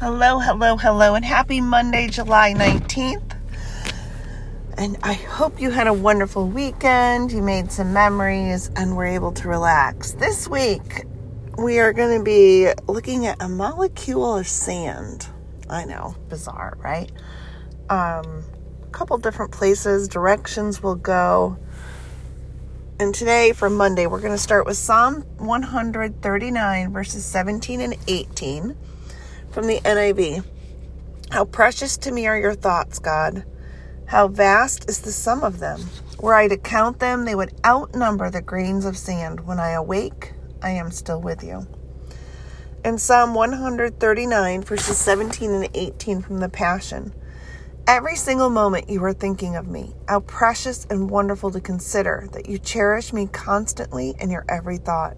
Hello, hello, hello, and happy Monday, July 19th. And I hope you had a wonderful weekend. You made some memories and were able to relax. This week, we are going to be looking at a molecule of sand. I know, bizarre, right? Um, a couple different places, directions will go. And today, for Monday, we're going to start with Psalm 139, verses 17 and 18 from the NIV. How precious to me are your thoughts, God. How vast is the sum of them. Were I to count them, they would outnumber the grains of sand. When I awake, I am still with you. In Psalm 139, verses 17 and 18 from the Passion, every single moment you are thinking of me, how precious and wonderful to consider that you cherish me constantly in your every thought.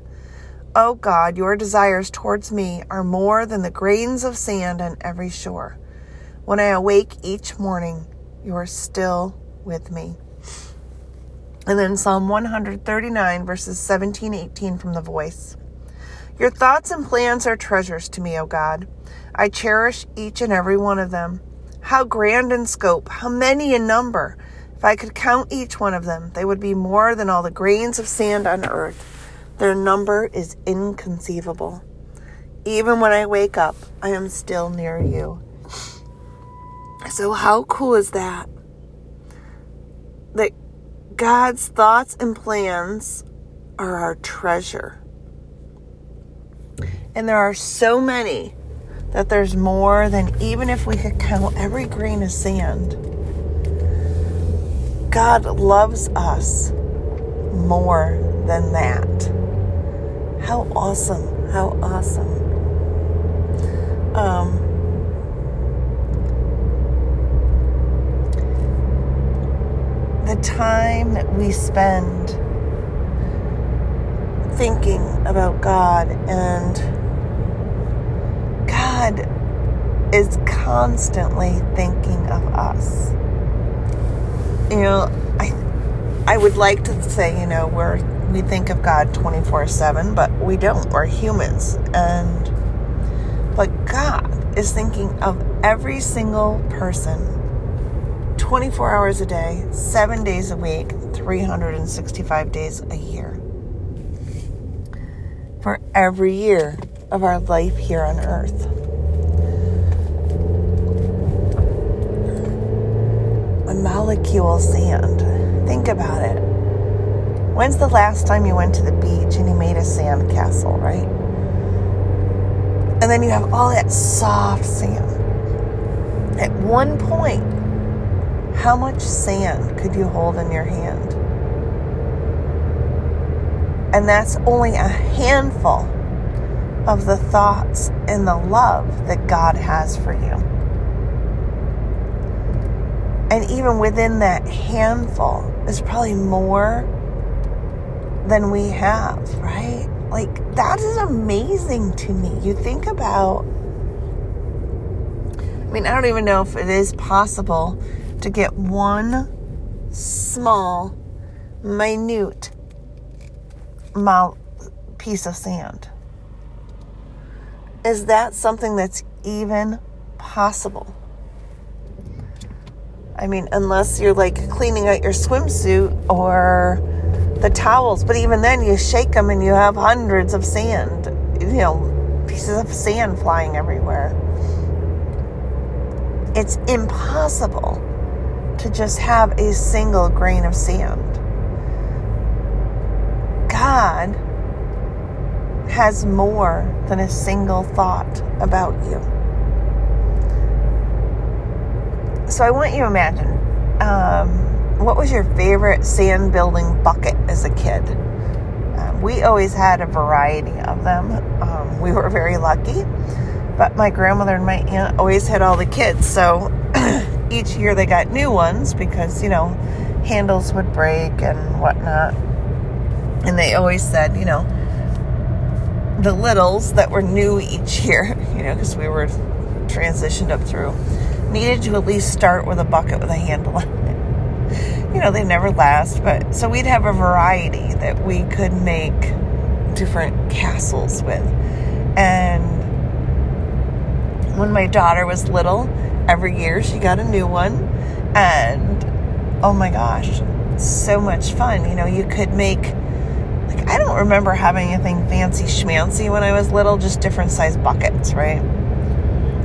O God, your desires towards me are more than the grains of sand on every shore. When I awake each morning, you are still with me. And then Psalm 139, verses 17, 18 from the voice. Your thoughts and plans are treasures to me, O God. I cherish each and every one of them. How grand in scope, how many in number. If I could count each one of them, they would be more than all the grains of sand on earth. Their number is inconceivable. Even when I wake up, I am still near you. So, how cool is that? That God's thoughts and plans are our treasure. And there are so many that there's more than even if we could count every grain of sand. God loves us more than that. How awesome. How awesome. Um, the time that we spend thinking about God and God is constantly thinking of us. You know, I I would like to say, you know, we're we think of God 24 7, but we don't. We're humans. And, but God is thinking of every single person 24 hours a day, seven days a week, 365 days a year. For every year of our life here on earth. A molecule sand. Think about it. When's the last time you went to the beach and you made a sand castle, right? And then you have all that soft sand. At one point, how much sand could you hold in your hand? And that's only a handful of the thoughts and the love that God has for you. And even within that handful is probably more than we have, right? Like, that is amazing to me. You think about, I mean, I don't even know if it is possible to get one small, minute piece of sand. Is that something that's even possible? I mean, unless you're like cleaning out your swimsuit or the towels. But even then, you shake them and you have hundreds of sand, you know, pieces of sand flying everywhere. It's impossible to just have a single grain of sand. God has more than a single thought about you. So I want you to imagine um, what was your favorite sand building bucket as a kid? Um, we always had a variety of them. Um, we were very lucky, but my grandmother and my aunt always had all the kids. So each year they got new ones because, you know, handles would break and whatnot. And they always said, you know, the littles that were new each year, you know, because we were transitioned up through, needed to at least start with a bucket with a handle on you know, they never last. But so we'd have a variety that we could make different castles with. And When my daughter was little, every year she got a new one. And oh my gosh, so much fun. You know, you could make, like, I don't remember having anything fancy schmancy when I was little, just different size buckets, right?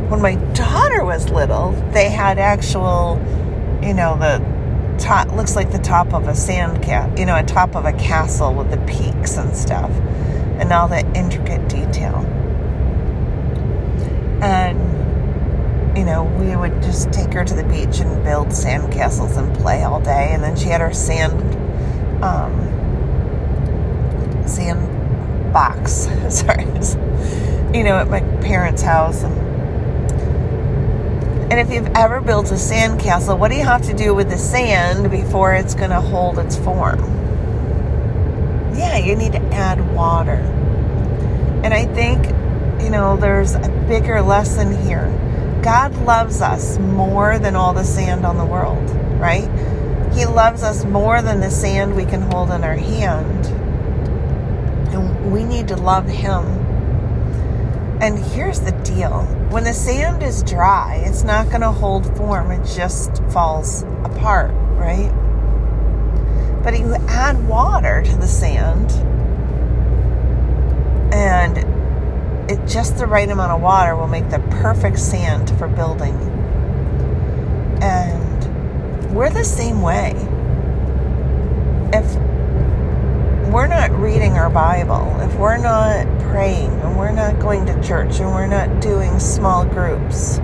When my daughter was little, they had actual, you know, the top, looks like the top of a sand cat, you know, a top of a castle with the peaks and stuff and all that intricate detail. And, you know, we would just take her to the beach and build sand castles and play all day. And then she had her sand, um, sand box, sorry, you know, at my parents' house. And, and if you've ever built a sand castle, what do you have to do with the sand before it's going to hold its form? Yeah, you need to add water. And I think, you know, there's a bigger lesson here. God loves us more than all the sand on the world, right? He loves us more than the sand we can hold in our hand. And we need to love Him and here's the deal when the sand is dry, it's not going to hold form, it just falls apart, right? But you add water to the sand, and it just the right amount of water will make the perfect sand for building. And we're the same way. If we're not reading our Bible, if we're not praying and we're not going to church and we're not doing small groups,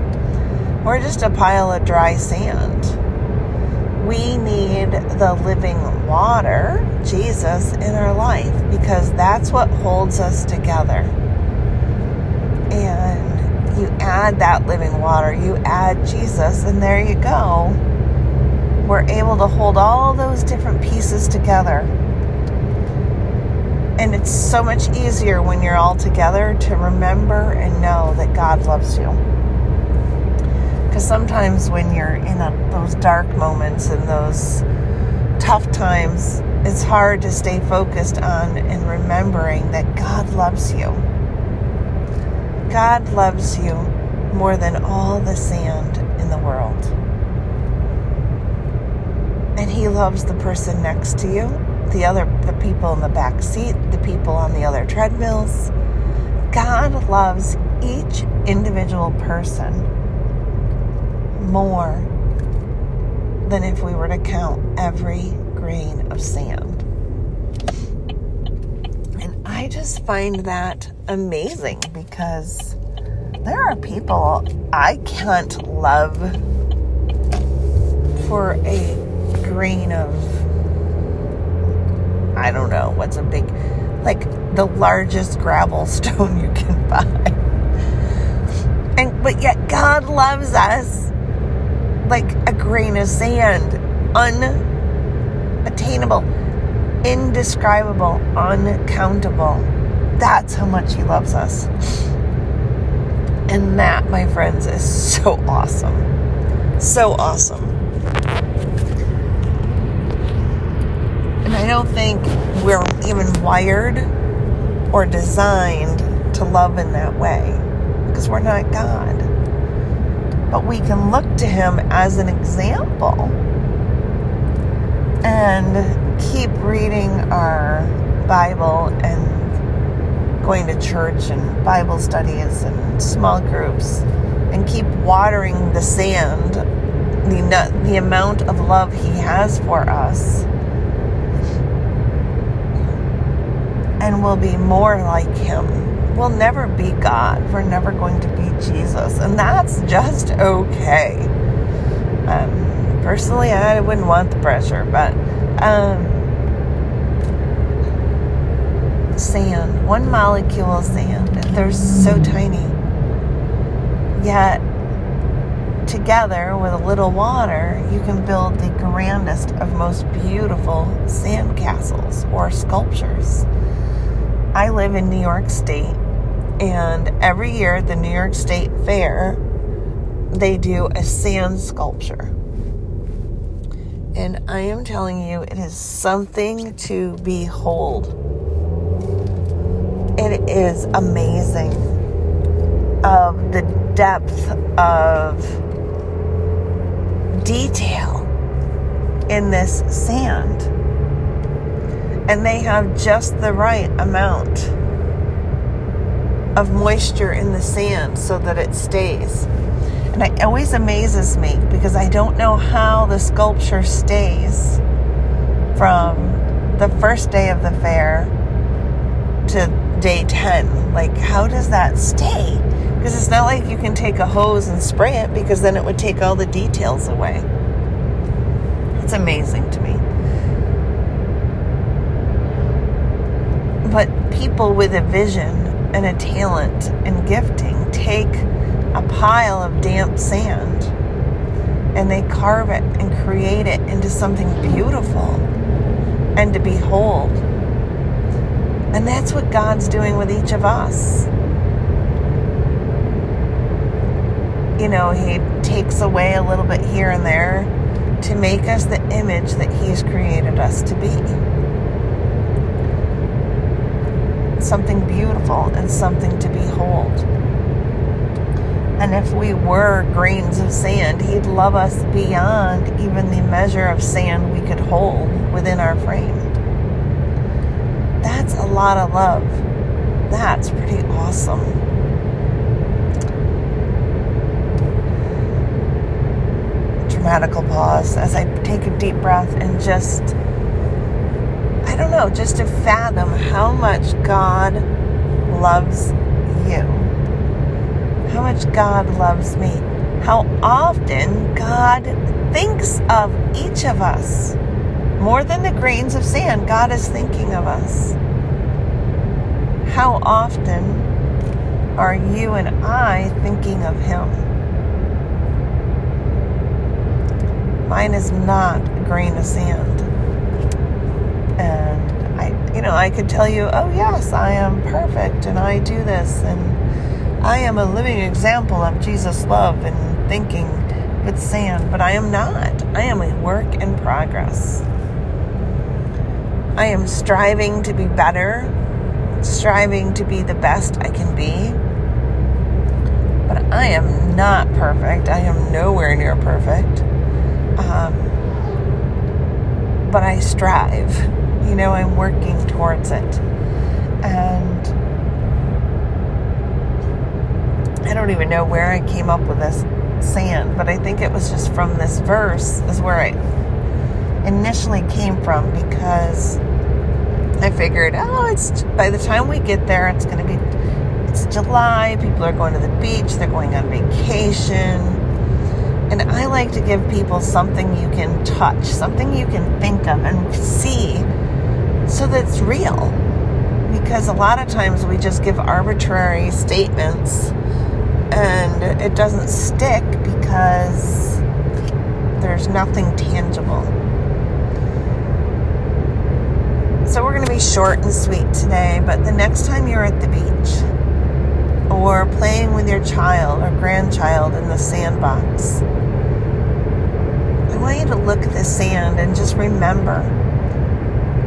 we're just a pile of dry sand. We need the living water, Jesus, in our life because that's what holds us together. And you add that living water, you add Jesus, and there you go. We're able to hold all those different pieces together and it's so much easier when you're all together to remember and know that God loves you. Because sometimes when you're in a, those dark moments and those tough times, it's hard to stay focused on and remembering that God loves you. God loves you more than all the sand in the world. And He loves the person next to you the other the people in the back seat, the people on the other treadmills. God loves each individual person more than if we were to count every grain of sand. And I just find that amazing because there are people I can't love for a grain of I don't know what's a big, like the largest gravel stone you can buy. And but yet God loves us like a grain of sand, unattainable, indescribable, uncountable. That's how much He loves us. And that, my friends, is so awesome. So awesome. I don't think we're even wired or designed to love in that way because we're not God. But we can look to Him as an example and keep reading our Bible and going to church and Bible studies and small groups and keep watering the sand, the, the amount of love He has for us and we'll be more like Him. We'll never be God. We're never going to be Jesus. And that's just okay. Um, personally, I wouldn't want the pressure, but um, sand, one molecule of sand, they're so tiny. Yet, together with a little water, you can build the grandest of most beautiful sand castles or sculptures. I live in New York State, and every year at the New York State Fair, they do a sand sculpture. And I am telling you, it is something to behold. It is amazing of the depth of detail in this sand. And they have just the right amount of moisture in the sand so that it stays. And it always amazes me because I don't know how the sculpture stays from the first day of the fair to day 10. Like, how does that stay? Because it's not like you can take a hose and spray it because then it would take all the details away. It's amazing to me. But people with a vision and a talent and gifting take a pile of damp sand and they carve it and create it into something beautiful and to behold. And that's what God's doing with each of us. You know, He takes away a little bit here and there to make us the image that He's created us to be. Something beautiful and something to behold. And if we were grains of sand, He'd love us beyond even the measure of sand we could hold within our frame. That's a lot of love. That's pretty awesome. Dramatical pause as I take a deep breath and just, I don't know, just to fathom how much God loves you. How much God loves me. How often God thinks of each of us more than the grains of sand, God is thinking of us. How often are you and I thinking of Him? Mine is not a grain of sand. You know, I could tell you, oh, yes, I am perfect and I do this and I am a living example of Jesus' love and thinking with sand, but I am not. I am a work in progress. I am striving to be better, striving to be the best I can be. But I am not perfect. I am nowhere near perfect. Um, but I strive. You know, I'm working towards it. And I don't even know where I came up with this sand, but I think it was just from this verse, is where I initially came from because I figured, oh, it's by the time we get there, it's going to be it's July. People are going to the beach. They're going on vacation. And I like to give people something you can touch, something you can think of and see so that's real. Because a lot of times we just give arbitrary statements and it doesn't stick because there's nothing tangible. So we're going to be short and sweet today, but the next time you're at the beach or playing with your child or grandchild in the sandbox, I want you to look at the sand and just remember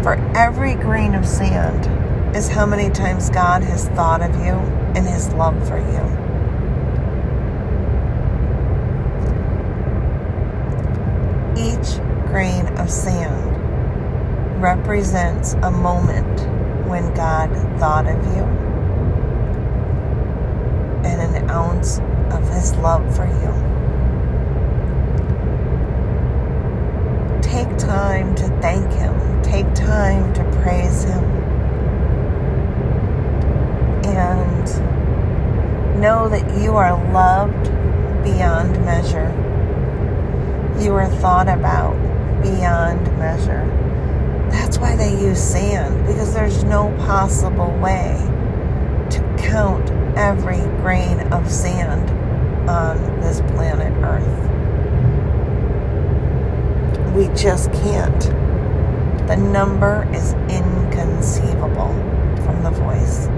for every grain of sand is how many times God has thought of you and his love for you. Each grain of sand represents a moment when God thought of you and an ounce of His love for you. Take time to thank Him, take time to praise Him, and know that you are loved beyond measure. You are thought about beyond measure. That's why they use sand, because there's no possible way to count every grain of sand on this planet Earth. We just can't. The number is inconceivable from the voice.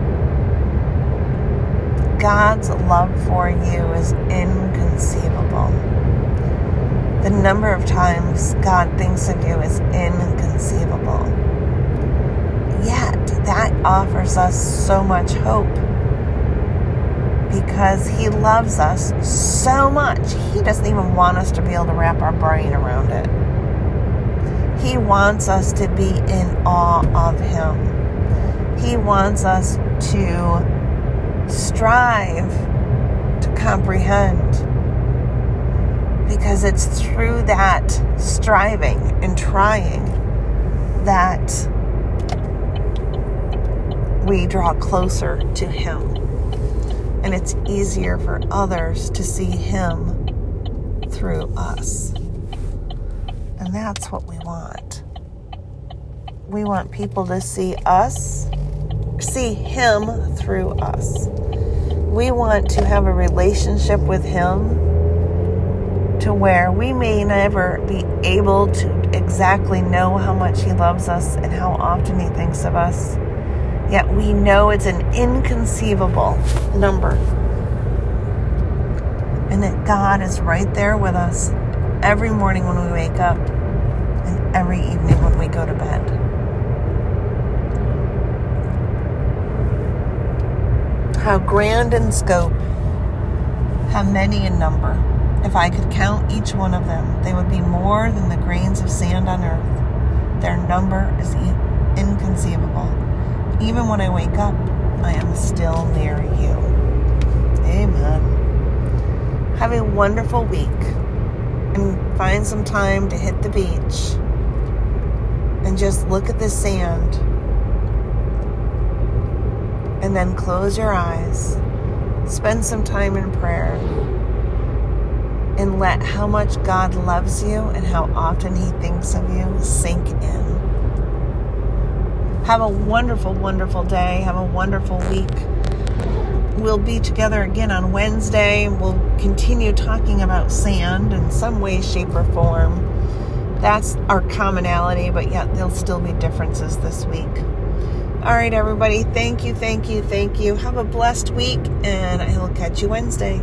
God's love for you is inconceivable. The number of times God thinks of you is inconceivable. Yet, that offers us so much hope because He loves us so much. He doesn't even want us to be able to wrap our brain around it. He wants us to be in awe of Him. He wants us to strive to comprehend because it's through that striving and trying that we draw closer to Him. And it's easier for others to see Him through us. And that's what we want. We want people to see us, see Him through us. We want to have a relationship with Him to where we may never be able to exactly know how much He loves us and how often He thinks of us Yet we know it's an inconceivable number. And that God is right there with us every morning when we wake up and every evening when we go to bed. How grand in scope, how many in number. If I could count each one of them, they would be more than the grains of sand on earth. Their number is inconceivable. Even when I wake up, I am still near you. Amen. Have a wonderful week and find some time to hit the beach and just look at the sand and then close your eyes. Spend some time in prayer and let how much God loves you and how often He thinks of you sink in. Have a wonderful, wonderful day. Have a wonderful week. We'll be together again on Wednesday. We'll continue talking about sand in some way, shape, or form. That's our commonality, but yet there'll still be differences this week. All right, everybody. Thank you, thank you, thank you. Have a blessed week, and I will catch you Wednesday.